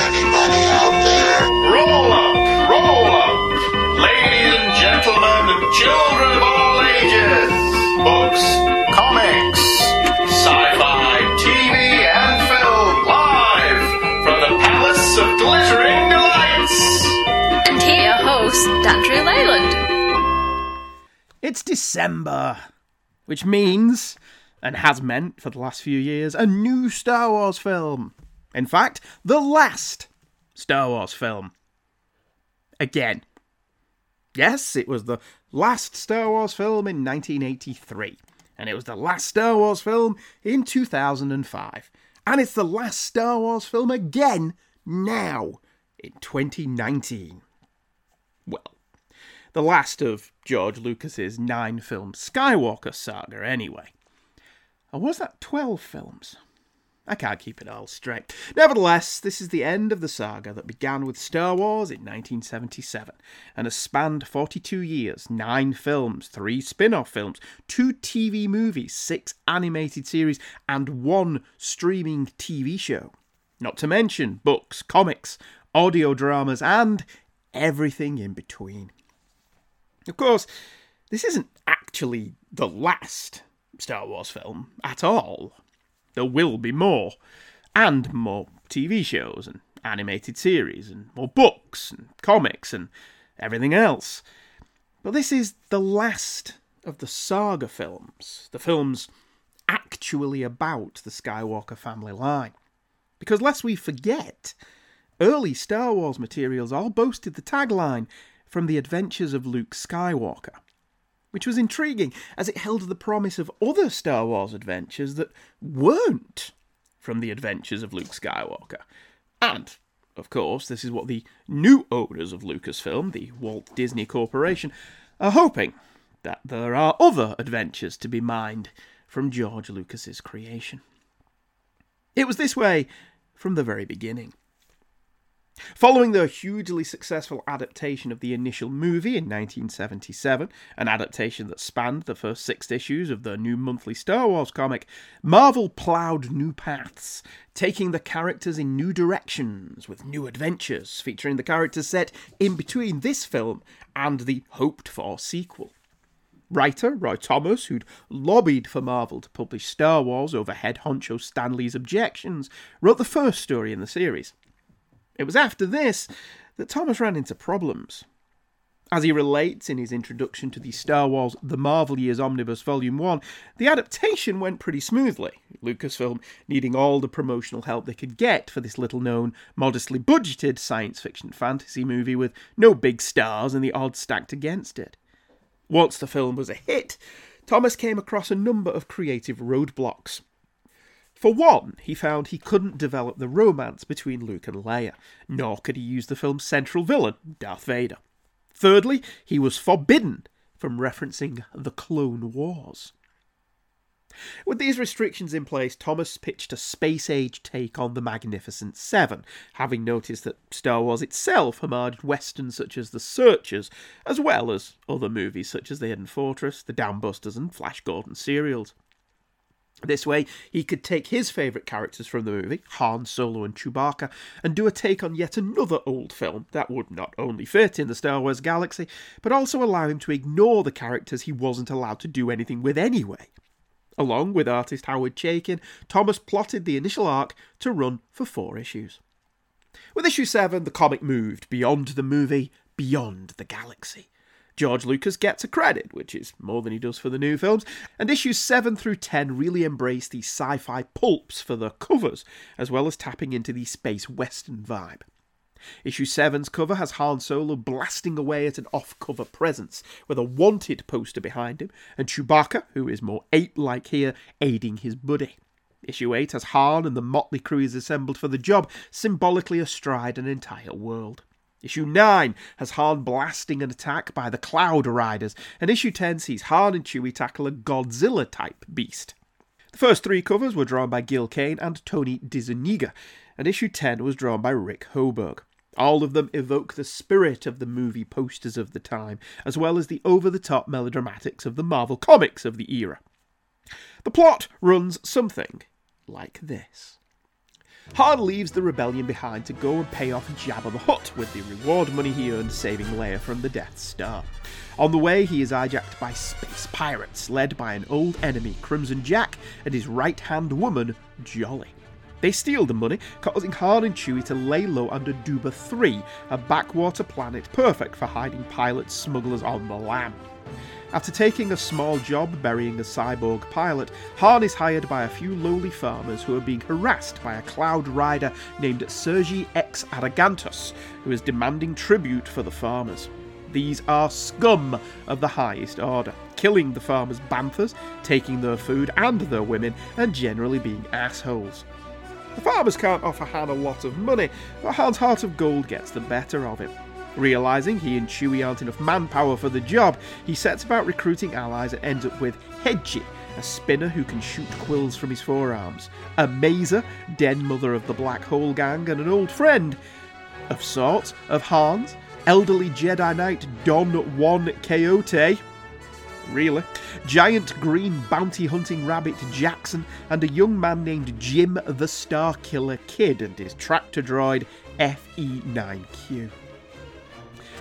anybody out there? Roll up, roll up, ladies and gentlemen, and children of all ages. Books, comics, sci-fi, TV, and film, live from the Palace of Glittering Delights. And here, your host, Andrew Leyland. It's December, which means, and has meant for the last few years, a new Star Wars film. In fact, the last Star Wars film. Again. Yes, it was the last Star Wars film in 1983, and it was the last Star Wars film in 2005, and it's the last Star Wars film again now in 2019. Well, the last of George Lucas's nine film Skywalker saga, anyway. Or was that 12 films? I can't keep it all straight. Nevertheless, this is the end of the saga that began with Star Wars in 1977 and has spanned 42 years, 9 films, 3 spin off films, 2 TV movies, 6 animated series, and 1 streaming TV show. Not to mention books, comics, audio dramas, and everything in between. Of course, this isn't actually the last Star Wars film at all. There will be more, and more TV shows and animated series, and more books and comics and everything else. But this is the last of the saga films, the films actually about the Skywalker family line. Because lest we forget, early Star Wars materials all boasted the tagline from the adventures of Luke Skywalker, which was intriguing as it held the promise of other Star Wars adventures that weren't from the adventures of Luke Skywalker. And, of course, this is what the new owners of Lucasfilm, the Walt Disney Corporation, are hoping that there are other adventures to be mined from George Lucas's creation. It was this way from the very beginning. Following the hugely successful adaptation of the initial movie in 1977, an adaptation that spanned the first six issues of the new monthly Star Wars comic, Marvel ploughed new paths, taking the characters in new directions with new adventures, featuring the characters set in between this film and the hoped for sequel. Writer Roy Thomas, who'd lobbied for Marvel to publish Star Wars over head honcho Stan Lee's objections, wrote the first story in the series. It was after this that Thomas ran into problems. As he relates in his introduction to the Star Wars The Marvel Years Omnibus Volume 1, the adaptation went pretty smoothly, Lucasfilm needing all the promotional help they could get for this little known, modestly budgeted science fiction fantasy movie with no big stars and the odds stacked against it. Once the film was a hit, Thomas came across a number of creative roadblocks. For one, he found he couldn't develop the romance between Luke and Leia, nor could he use the film's central villain, Darth Vader. Thirdly, he was forbidden from referencing the Clone Wars. With these restrictions in place, Thomas pitched a space age take on the Magnificent Seven, having noticed that Star Wars itself homaged westerns such as The Searchers, as well as other movies such as The Hidden Fortress, The Dambusters, and Flash Gordon serials. This way, he could take his favourite characters from the movie, Han Solo and Chewbacca, and do a take on yet another old film that would not only fit in the Star Wars galaxy, but also allow him to ignore the characters he wasn't allowed to do anything with anyway. Along with artist Howard Chaykin, Thomas plotted the initial arc to run for four issues. With issue 7, the comic moved beyond the movie, beyond the galaxy. George Lucas gets a credit, which is more than he does for the new films, and issues 7 through 10 really embrace the sci fi pulps for the covers, as well as tapping into the space western vibe. Issue 7's cover has Han Solo blasting away at an off cover presence, with a wanted poster behind him, and Chewbacca, who is more ape like here, aiding his buddy. Issue 8 has Han and the motley crew is assembled for the job, symbolically astride an entire world. Issue 9 has Han blasting an attack by the Cloud Riders, and issue 10 sees Han and Chewie tackle a Godzilla type beast. The first three covers were drawn by Gil Kane and Tony DeZuniga, and issue 10 was drawn by Rick Hoberg. All of them evoke the spirit of the movie posters of the time, as well as the over the top melodramatics of the Marvel comics of the era. The plot runs something like this. Han leaves the rebellion behind to go and pay off Jabba the Hutt with the reward money he earned saving Leia from the Death Star. On the way, he is hijacked by space pirates, led by an old enemy, Crimson Jack, and his right hand woman, Jolly. They steal the money, causing Han and Chewie to lay low under Duba 3, a backwater planet perfect for hiding pilots smugglers on the land. After taking a small job burying a cyborg pilot, Han is hired by a few lowly farmers who are being harassed by a cloud rider named Sergi X Arrogantus, who is demanding tribute for the farmers. These are scum of the highest order, killing the farmers' banthas, taking their food and their women, and generally being assholes. The farmers can't offer Han a lot of money, but Han's heart of gold gets the better of him. Realising he and Chewie aren't enough manpower for the job, he sets about recruiting allies and ends up with Hedji, a spinner who can shoot quills from his forearms, Amaiza, den mother of the Black Hole Gang, and an old friend, of sorts, of Han's, elderly Jedi Knight Don Juan Quixote. Really? Giant green bounty hunting rabbit Jaxxon, and a young man named Jim the Starkiller Kid and his tractor droid FE9Q.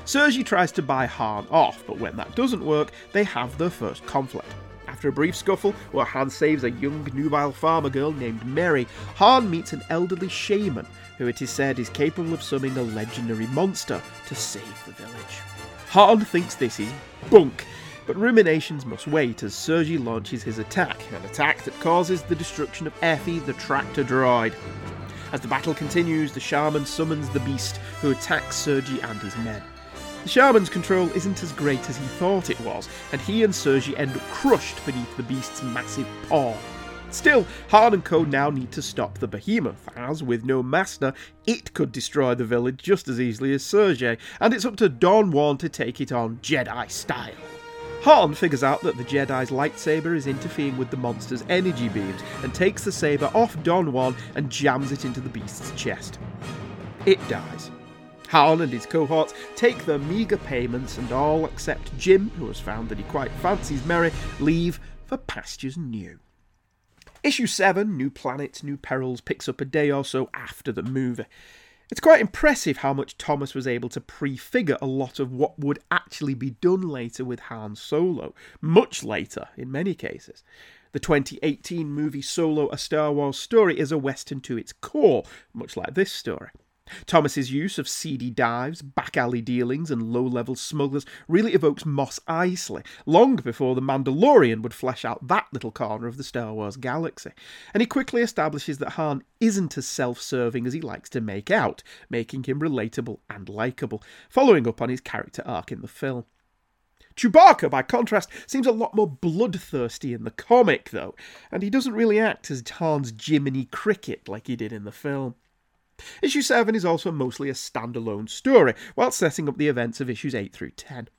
Sergi tries to buy Han off, but when that doesn't work, they have their first conflict. After a brief scuffle, where Han saves a young nubile farmer girl named Mary, Han meets an elderly shaman who it is said is capable of summoning a legendary monster to save the village. Han thinks this is bunk, but ruminations must wait as Sergi launches his attack, an attack that causes the destruction of Effie the tractor droid. As the battle continues, the shaman summons the beast, who attacks Sergi and his men. The shaman's control isn't as great as he thought it was, and he and Sergi end up crushed beneath the beast's massive paw. Still, Han and Co now need to stop the behemoth, as with no master, it could destroy the village just as easily as Sergi, and it's up to Don Juan to take it on Jedi style. Han figures out that the Jedi's lightsaber is interfering with the monster's energy beams and takes the saber off Don Juan and jams it into the beast's chest. It dies. Han and his cohorts take their meagre payments and all except Jim, who has found that he quite fancies Mary, leave for pastures new. Issue 7, New Planet, New Perils, picks up a day or so after the movie. It's quite impressive how much Thomas was able to prefigure a lot of what would actually be done later with Han Solo, much later in many cases. The 2018 movie Solo A Star Wars Story is a western to its core, much like this story. Thomas's use of seedy dives, back alley dealings, and low level smugglers really evokes Mos Eisley, long before The Mandalorian would flesh out that little corner of the Star Wars galaxy. And he quickly establishes that Han isn't as self serving as he likes to make out, making him relatable and likeable, following up on his character arc in the film. Chewbacca, by contrast, seems a lot more bloodthirsty in the comic, though, and he doesn't really act as Han's Jiminy Cricket like he did in the film. Issue 7 is also mostly a standalone story, while setting up the events of issues 8 through 10.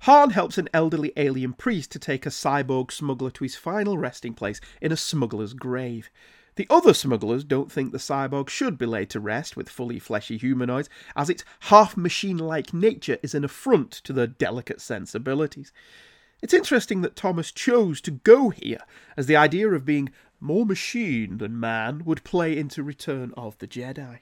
Han helps an elderly alien priest to take a cyborg smuggler to his final resting place in a smuggler's grave. The other smugglers don't think the cyborg should be laid to rest with fully fleshy humanoids, as its half machine like nature is an affront to their delicate sensibilities. It's interesting that Thomas chose to go here, as the idea of being more machine than man would play into Return of the Jedi.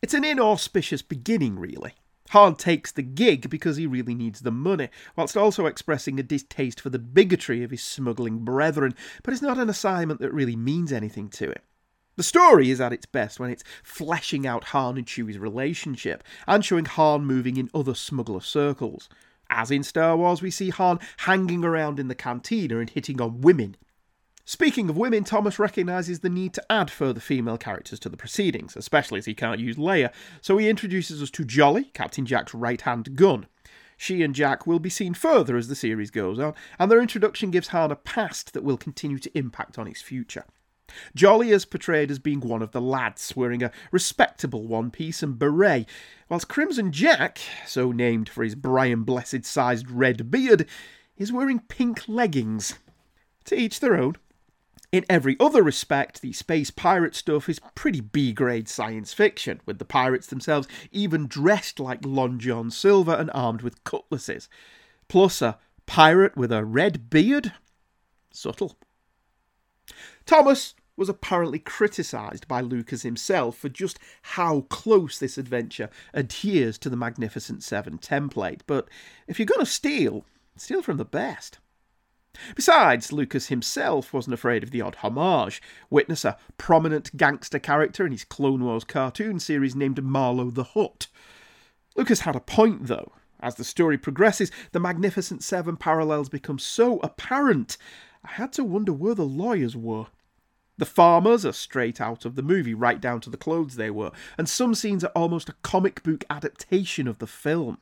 It's an inauspicious beginning, really. Han takes the gig because he really needs the money, whilst also expressing a distaste for the bigotry of his smuggling brethren, but it's not an assignment that really means anything to him. The story is at its best when it's fleshing out Han and Chewie's relationship, and showing Han moving in other smuggler circles. As in Star Wars, we see Han hanging around in the cantina and hitting on women. Speaking of women, Thomas recognises the need to add further female characters to the proceedings, especially as he can't use Leia, so he introduces us to Jolly, Captain Jack's right hand gun. She and Jack will be seen further as the series goes on, and their introduction gives Han a past that will continue to impact on his future. Jolly is portrayed as being one of the lads, wearing a respectable one piece and beret, whilst Crimson Jack, so named for his Brian Blessed sized red beard, is wearing pink leggings. To each their own. In every other respect, the space pirate stuff is pretty B grade science fiction, with the pirates themselves even dressed like Long John Silver and armed with cutlasses. Plus, a pirate with a red beard? Subtle. Thomas was apparently criticised by Lucas himself for just how close this adventure adheres to the Magnificent Seven template. But if you're going to steal, steal from the best. Besides, Lucas himself wasn't afraid of the odd homage. Witness a prominent gangster character in his Clone Wars cartoon series named Marlowe the Hutt. Lucas had a point, though. As the story progresses, the Magnificent Seven parallels become so apparent, I had to wonder where the lawyers were. The farmers are straight out of the movie, right down to the clothes they were, and some scenes are almost a comic book adaptation of the film.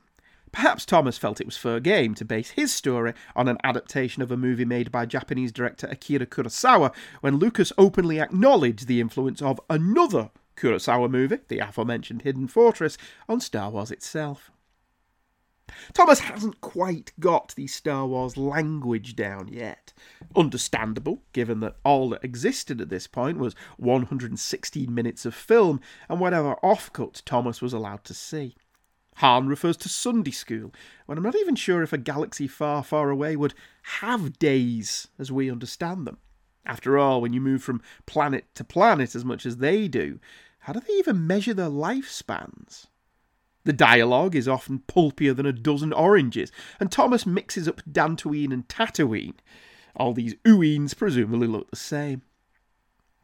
Perhaps Thomas felt it was fair game to base his story on an adaptation of a movie made by Japanese director Akira Kurosawa when Lucas openly acknowledged the influence of another Kurosawa movie, the aforementioned Hidden Fortress, on Star Wars itself. Thomas hasn't quite got the Star Wars language down yet. Understandable, given that all that existed at this point was 116 minutes of film and whatever offcut Thomas was allowed to see. Han refers to Sunday school, when I'm not even sure if a galaxy far, far away would have days as we understand them. After all, when you move from planet to planet as much as they do, how do they even measure their lifespans? The dialogue is often pulpier than a dozen oranges, and Thomas mixes up Dantooine and Tatooine. All these ooines presumably look the same.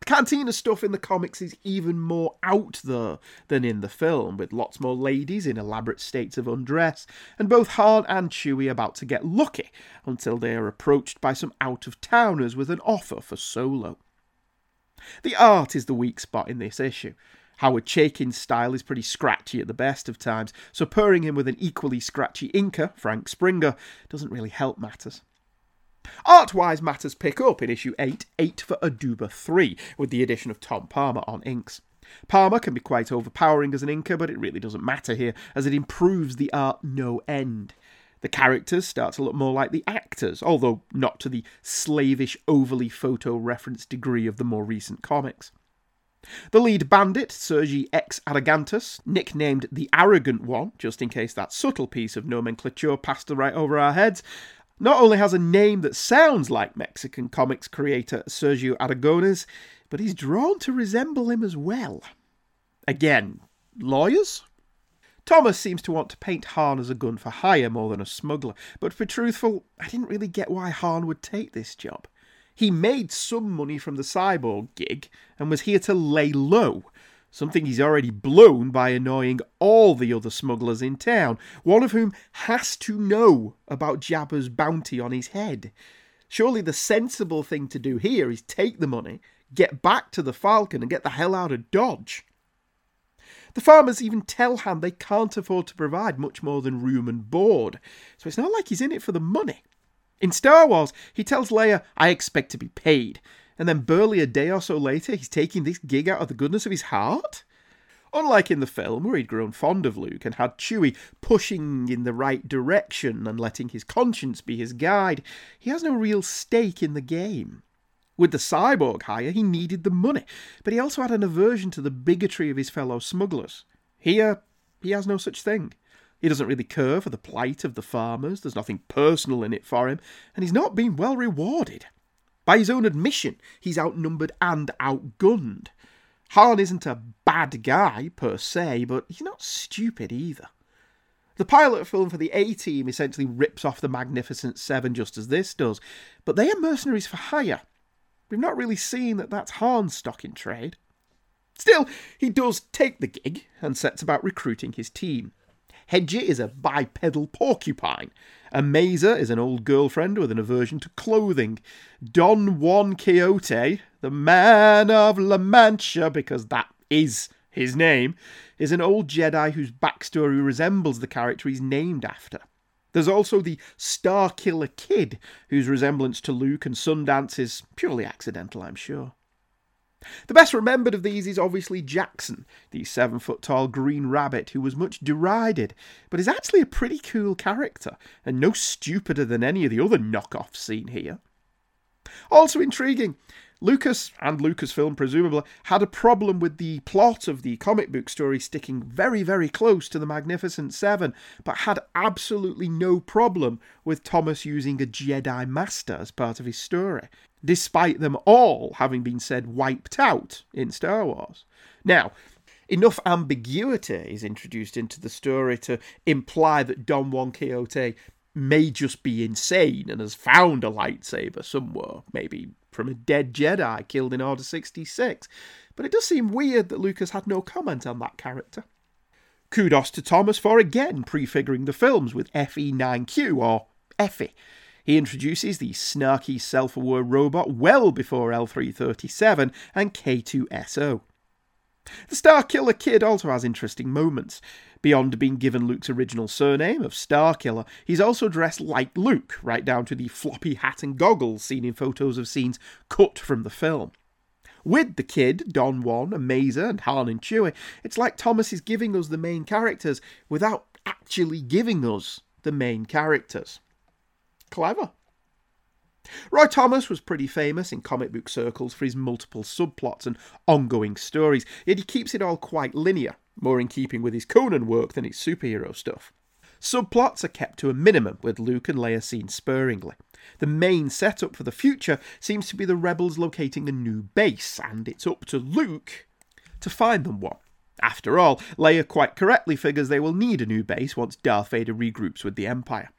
The cantina stuff in the comics is even more out there than in the film, with lots more ladies in elaborate states of undress, and both Han and Chewie about to get lucky until they are approached by some out of towners with an offer for Solo. The art is the weak spot in this issue. Howard Chaykin's style is pretty scratchy at the best of times, so pairing him with an equally scratchy inker, Frank Springer, doesn't really help matters. Art wise, matters pick up in issue 8, 8 for Aduba 3, with the addition of Tom Palmer on inks. Palmer can be quite overpowering as an inker, but it really doesn't matter here, as it improves the art no end. The characters start to look more like the actors, although not to the slavish, overly photo reference degree of the more recent comics. The lead bandit, Sergi X Arrogantus, nicknamed the Arrogant One, just in case that subtle piece of nomenclature passed right over our heads, not only has a name that sounds like Mexican comics creator Sergio Aragones, but he's drawn to resemble him as well. Again, lawyers? Thomas seems to want to paint Han as a gun for hire more than a smuggler, but for truthful, I didn't really get why Han would take this job. He made some money from the cyborg gig and was here to lay low, something he's already blown by annoying all the other smugglers in town, one of whom has to know about Jabba's bounty on his head. Surely the sensible thing to do here is take the money, get back to the Falcon, and get the hell out of Dodge. The farmers even tell Han they can't afford to provide much more than room and board, so it's not like he's in it for the money. In Star Wars, he tells Leia, I expect to be paid, and then barely a day or so later, he's taking this gig out of the goodness of his heart? Unlike in the film, where he'd grown fond of Luke and had Chewie pushing in the right direction and letting his conscience be his guide, he has no real stake in the game. With the cyborg hire, he needed the money, but he also had an aversion to the bigotry of his fellow smugglers. Here, he has no such thing. He doesn't really care for the plight of the farmers, there's nothing personal in it for him, and he's not been well rewarded. By his own admission, he's outnumbered and outgunned. Han isn't a bad guy per se, but he's not stupid either. The pilot film for the A Team essentially rips off the Magnificent Seven just as this does, but they are mercenaries for hire. We've not really seen that that's Han's stock in trade. Still, he does take the gig and sets about recruiting his team. Hedji is a bipedal porcupine. Amaiza is an old girlfriend with an aversion to clothing. Don Juan Quixote, the man of La Mancha, because that is his name, is an old Jedi whose backstory resembles the character he's named after. There's also the Starkiller Kid, whose resemblance to Luke and Sundance is purely accidental, I'm sure. The best remembered of these is obviously Jaxxon, the seven foot tall green rabbit who was much derided, but is actually a pretty cool character, and no stupider than any of the other knockoffs seen here. Also intriguing, Lucas, and Lucasfilm presumably, had a problem with the plot of the comic book story sticking very, very close to the Magnificent Seven, but had absolutely no problem with Thomas using a Jedi Master as part of his story. Despite them all having been said wiped out in Star Wars. Now, enough ambiguity is introduced into the story to imply that Don Juan Quixote may just be insane and has found a lightsaber somewhere, maybe from a dead Jedi killed in Order 66. But it does seem weird that Lucas had no comment on that character. Kudos to Thomas for again prefiguring the films with FE9Q or Effie. He introduces the snarky self aware robot well before L337 and K2SO. The Starkiller Kid also has interesting moments. Beyond being given Luke's original surname of Starkiller, he's also dressed like Luke, right down to the floppy hat and goggles seen in photos of scenes cut from the film. With the kid, Don Juan, Amaiza, and Han and Chewie, it's like Thomas is giving us the main characters without actually giving us the main characters. Clever. Roy Thomas was pretty famous in comic book circles for his multiple subplots and ongoing stories, yet he keeps it all quite linear, more in keeping with his Conan work than his superhero stuff. Subplots are kept to a minimum, with Luke and Leia seen sparingly. The main setup for the future seems to be the rebels locating a new base, and it's up to Luke to find them one. After all, Leia quite correctly figures they will need a new base once Darth Vader regroups with the Empire.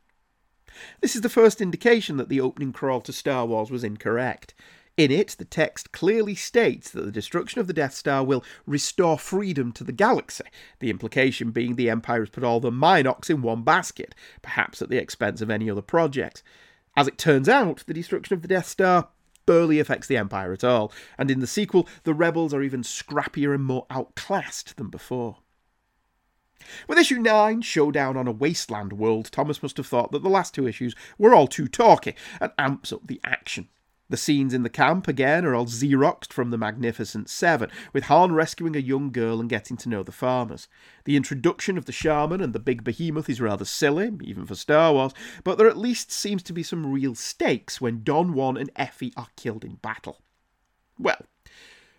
This is the first indication that the opening crawl to Star Wars was incorrect. In it, the text clearly states that the destruction of the Death Star will restore freedom to the galaxy, the implication being the Empire has put all the Mynocks in one basket, perhaps at the expense of any other project. As it turns out, the destruction of the Death Star barely affects the Empire at all, and in the sequel, the rebels are even scrappier and more outclassed than before. With issue 9, Showdown on a Wasteland World, Thomas must have thought that the last two issues were all too talky and amps up the action. The scenes in the camp, again, are all Xeroxed from the Magnificent Seven, with Han rescuing a young girl and getting to know the farmers. The introduction of the shaman and the big behemoth is rather silly, even for Star Wars, but there at least seems to be some real stakes when Don Juan and Effie are killed in battle. Well,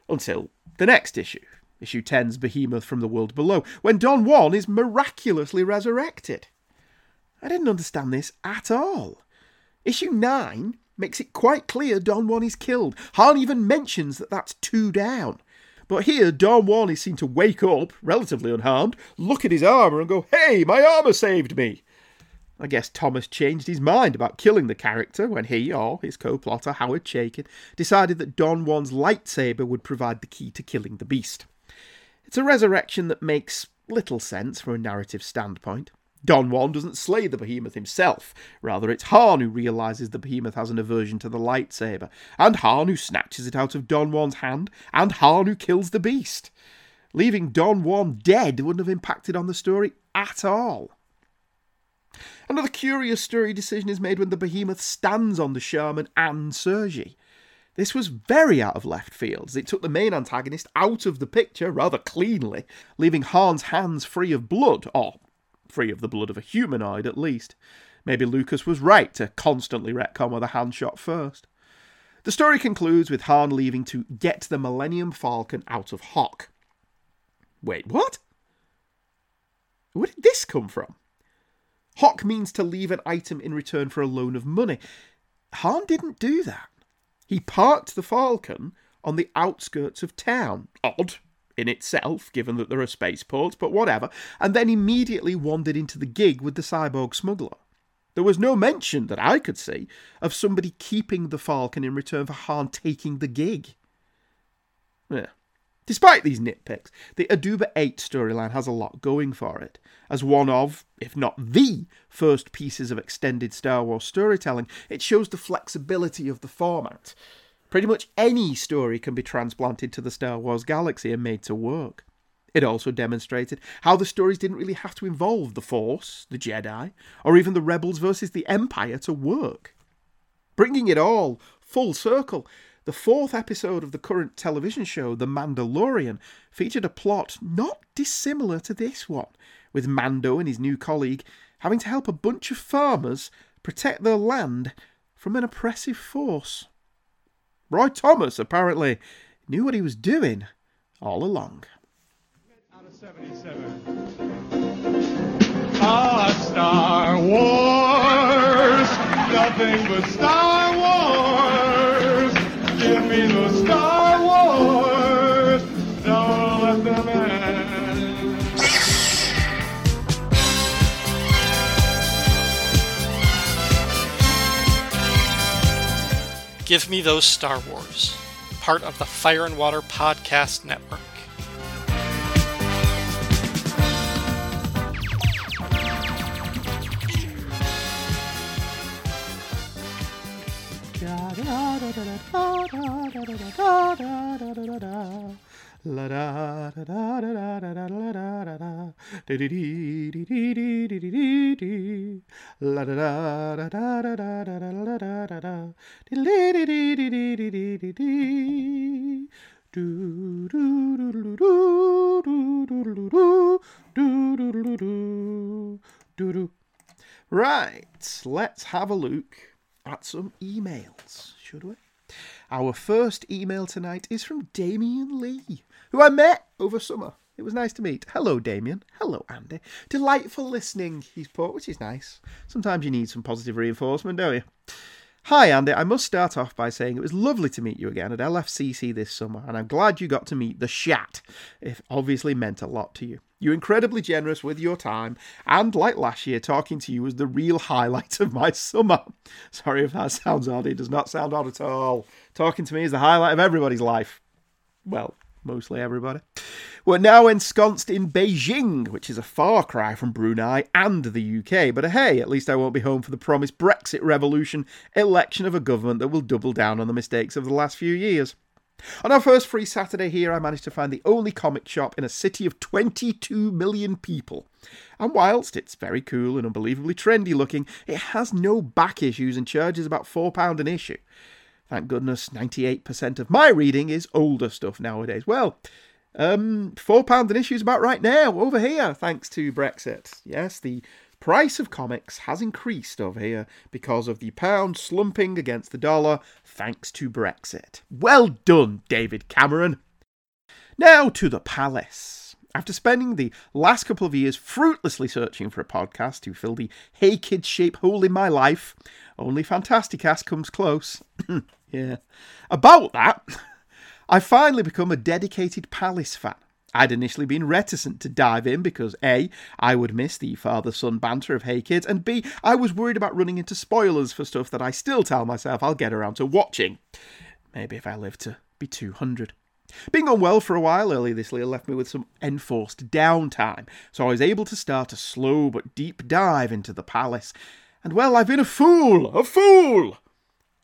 until the next issue, Issue 10's Behemoth from the World Below, when Don Juan is miraculously resurrected. I didn't understand this at all. Issue 9 makes it quite clear Don Juan is killed. Han even mentions that that's two down. But here, Don Juan is seen to wake up, relatively unharmed, look at his armour and go, Hey, my armour saved me! I guess Thomas changed his mind about killing the character when he, or his co plotter Howard Chaykin, decided that Don Juan's lightsaber would provide the key to killing the beast. It's a resurrection that makes little sense from a narrative standpoint. Don Juan doesn't slay the behemoth himself. Rather, it's Han who realizes the behemoth has an aversion to the lightsaber, and Han who snatches it out of Don Juan's hand, and Han who kills the beast. Leaving Don Juan dead wouldn't have impacted on the story at all. Another curious story decision is made when the behemoth stands on the shaman and Sergi. This was very out of left field, it took the main antagonist out of the picture rather cleanly, leaving Han's hands free of blood, or free of the blood of a humanoid at least. Maybe Lucas was right to constantly retcon with a hand shot first. The story concludes with Han leaving to get the Millennium Falcon out of Hock. Wait, what? Where did this come from? Hock means to leave an item in return for a loan of money. Han didn't do that. He parked the Falcon on the outskirts of town. Odd in itself, given that there are spaceports, but whatever, and then immediately wandered into the gig with the cyborg smuggler. There was no mention that I could see of somebody keeping the Falcon in return for Han taking the gig. Yeah. Despite these nitpicks, the Aduba 8 storyline has a lot going for it. As one of, if not the, first pieces of extended Star Wars storytelling, it shows the flexibility of the format. Pretty much any story can be transplanted to the Star Wars galaxy and made to work. It also demonstrated how the stories didn't really have to involve the Force, the Jedi, or even the Rebels versus the Empire to work. Bringing it all full circle, the fourth episode of the current television show, The Mandalorian, featured a plot not dissimilar to this one, with Mando and his new colleague having to help a bunch of farmers protect their land from an oppressive force. Roy Thomas apparently knew what he was doing all along. Out of 77. Ah, Star Wars! Nothing but Star Wars! Give me those Star Wars. Don't let them end. Give Me Those Star Wars, part of the Fire and Water Podcast Network. Right, let's have a look at some emails, should we? Our first email tonight is from Damien Lee, who I met over summer. It was nice to meet. Hello, Damien. Hello, Andy. Delightful listening, he's put, which is nice. Sometimes you need some positive reinforcement, don't you? Hi, Andy. I must start off by saying it was lovely to meet you again at LFCC this summer, and I'm glad you got to meet the Shat. It obviously meant a lot to you. You're incredibly generous with your time, and like last year, talking to you was the real highlight of my summer. Sorry if that sounds odd, it does not sound odd at all. Talking to me is the highlight of everybody's life. Well, mostly everybody. We're now ensconced in Beijing, which is a far cry from Brunei and the UK, but hey, at least I won't be home for the promised Brexit revolution election of a government that will double down on the mistakes of the last few years. On our first free Saturday here, I managed to find the only comic shop in a city of 22 million people. And whilst it's very cool and unbelievably trendy looking, it has no back issues and charges about £4 an issue. Thank goodness 98% of my reading is older stuff nowadays. Well, um, £4 an issue is about right now over here, thanks to Brexit. Yes, the price of comics has increased over here because of the pound slumping against the dollar thanks to Brexit. Well done, David Cameron. Now to the palace. After spending the last couple of years fruitlessly searching for a podcast to fill the Hey Kids shape hole in my life, only Fantasticast comes close. yeah. About that, I finally become a dedicated Palace fan. I'd initially been reticent to dive in because A, I would miss the father son banter of Hey Kids, and B, I was worried about running into spoilers for stuff that I still tell myself I'll get around to watching. Maybe if I live to be 200. Being unwell for a while earlier this year left me with some enforced downtime, so I was able to start a slow but deep dive into the palace. And well, I've been a fool! A fool!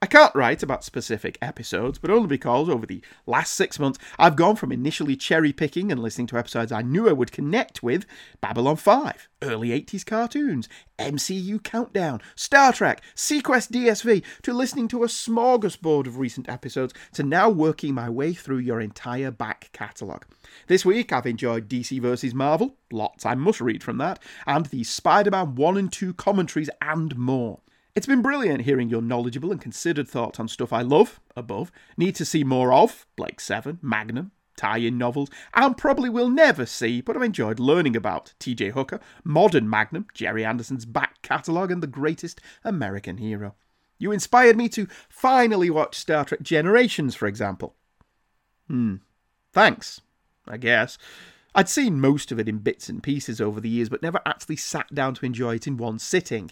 I can't write about specific episodes, but only because over the last six months I've gone from initially cherry picking and listening to episodes I knew I would connect with Babylon 5, early 80s cartoons, MCU Countdown, Star Trek, SeaQuest DSV, to listening to a smorgasbord of recent episodes, to now working my way through your entire back catalogue. This week I've enjoyed DC vs. Marvel, lots I must read from that, and the Spider Man 1 and 2 commentaries and more. It's been brilliant hearing your knowledgeable and considered thoughts on stuff I love, above, need to see more of, Blake 7, Magnum, tie in novels, and probably will never see, but I've enjoyed learning about TJ Hooker, Modern Magnum, Gerry Anderson's back catalogue, and the greatest American hero. You inspired me to finally watch Star Trek Generations, for example. Hmm. Thanks, I guess. I'd seen most of it in bits and pieces over the years, but never actually sat down to enjoy it in one sitting.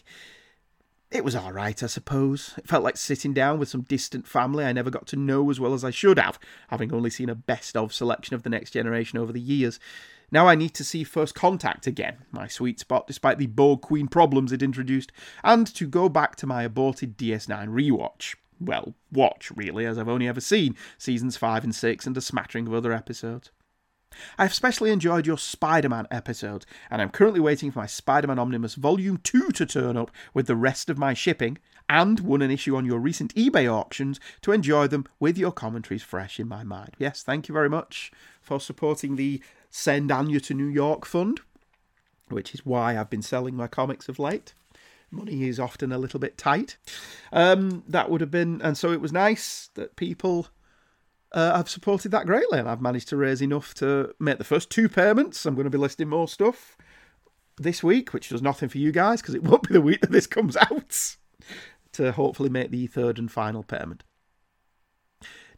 It was all right, I suppose. It felt like sitting down with some distant family I never got to know as well as I should have, having only seen a best of selection of the next generation over the years. Now I need to see First Contact again, my sweet spot despite the Borg Queen problems it introduced, and to go back to my aborted DS9 rewatch. Well, watch, really, as I've only ever seen seasons 5 and 6 and a smattering of other episodes. I've especially enjoyed your Spider Man episode, and I'm currently waiting for my Spider Man Omnibus Volume 2 to turn up with the rest of my shipping, and won an issue on your recent eBay auctions to enjoy them with your commentaries fresh in my mind. Yes, thank you very much for supporting the Send Anya to New York Fund, which is why I've been selling my comics of late. Money is often a little bit tight. Um, that would have been, and so it was nice that people uh, I've supported that greatly, and I've managed to raise enough to make the first two payments. I'm going to be listing more stuff this week, which does nothing for you guys because it won't be the week that this comes out, to hopefully make the third and final payment.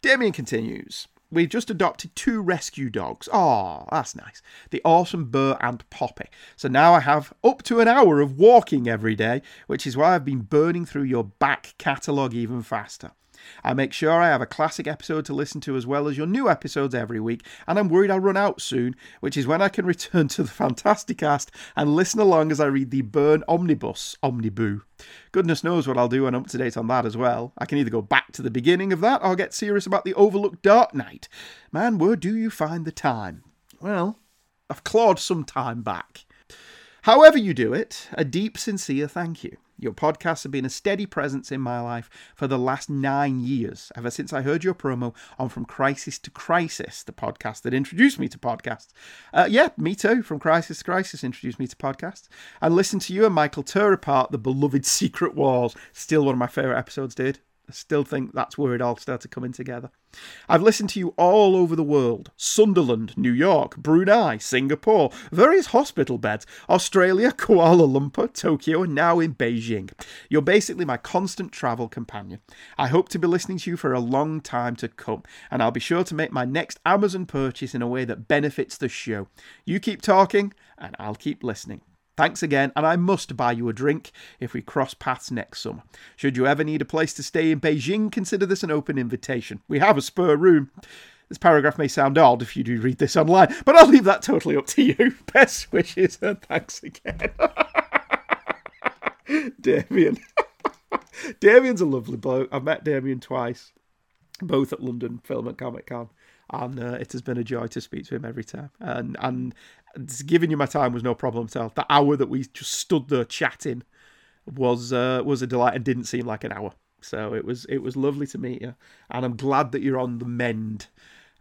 Damien continues. We've just adopted two rescue dogs. Oh, that's nice. The awesome Burr and Poppy. So now I have up to an hour of walking every day, which is why I've been burning through your back catalogue even faster. I make sure I have a classic episode to listen to as well as your new episodes every week, and I'm worried I'll run out soon, which is when I can return to the Fantasticast and listen along as I read the Byrne Omnibus Omniboo. Goodness knows what I'll do when I'm up to date on that as well. I can either go back to the beginning of that or get serious about the Overlooked Dark Knight. Man, where do you find the time? Well, I've clawed some time back. However, you do it, a deep, sincere thank you. Your podcasts have been a steady presence in my life for the last nine years, ever since I heard your promo on From Crisis to Crisis, the podcast that introduced me to podcasts. Uh, yeah, me too. From Crisis to Crisis introduced me to podcasts. And listened to you and Michael tear apart the beloved Secret Wars. Still one of my favourite episodes, did. I still think that's where it all started coming together. I've listened to you all over the world Sunderland, New York, Brunei, Singapore, various hospital beds, Australia, Kuala Lumpur, Tokyo, and now in Beijing. You're basically my constant travel companion. I hope to be listening to you for a long time to come, and I'll be sure to make my next Amazon purchase in a way that benefits the show. You keep talking, and I'll keep listening. Thanks again, and I must buy you a drink if we cross paths next summer. Should you ever need a place to stay in Beijing, consider this an open invitation. We have a spare room. This paragraph may sound odd if you do read this online, but I'll leave that totally up to you. Best wishes and thanks again. Damien. Damien's a lovely bloke. I've met Damien twice, both at London Film and Comic Con, and uh, it has been a joy to speak to him every time. And and giving you my time was no problem at all. The hour that we just stood there chatting was uh, was a delight and didn't seem like an hour. So it was it was lovely to meet you, and I'm glad that you're on the mend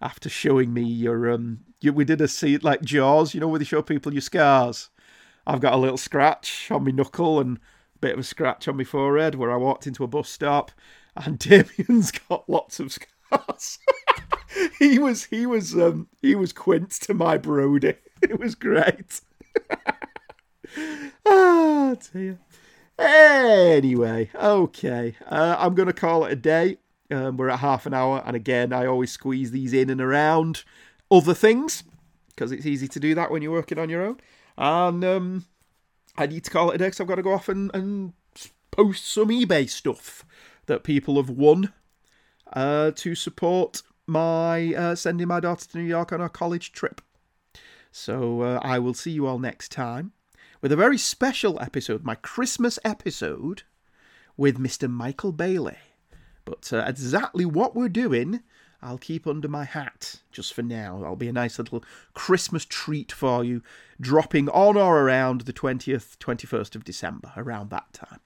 after showing me your um. You, we did a scene like Jaws, you know, where they show people your scars. I've got a little scratch on my knuckle and a bit of a scratch on my forehead where I walked into a bus stop, and Damien's got lots of scars. he was he was um he was Quint to my Brody. It was great. ah, dear. Anyway, okay. Uh, I'm going to call it a day. Um, we're at half an hour, and again, I always squeeze these in and around other things because it's easy to do that when you're working on your own. And um, I need to call it a day because I've got to go off and, and post some eBay stuff that people have won uh, to support my uh, sending my daughter to New York on a college trip. So uh, I will see you all next time with a very special episode, my Christmas episode with Mr. Michael Bailey. But uh, exactly what we're doing, I'll keep under my hat just for now. That'll be a nice little Christmas treat for you, dropping on or around the 20th, 21st of December, around that time.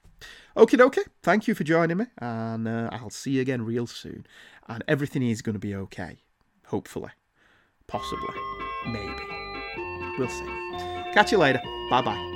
Okay, okay. Thank you for joining me, and uh, I'll see you again real soon. And everything is going to be okay. Hopefully. Possibly. Maybe. We'll see. Catch you later. Bye bye.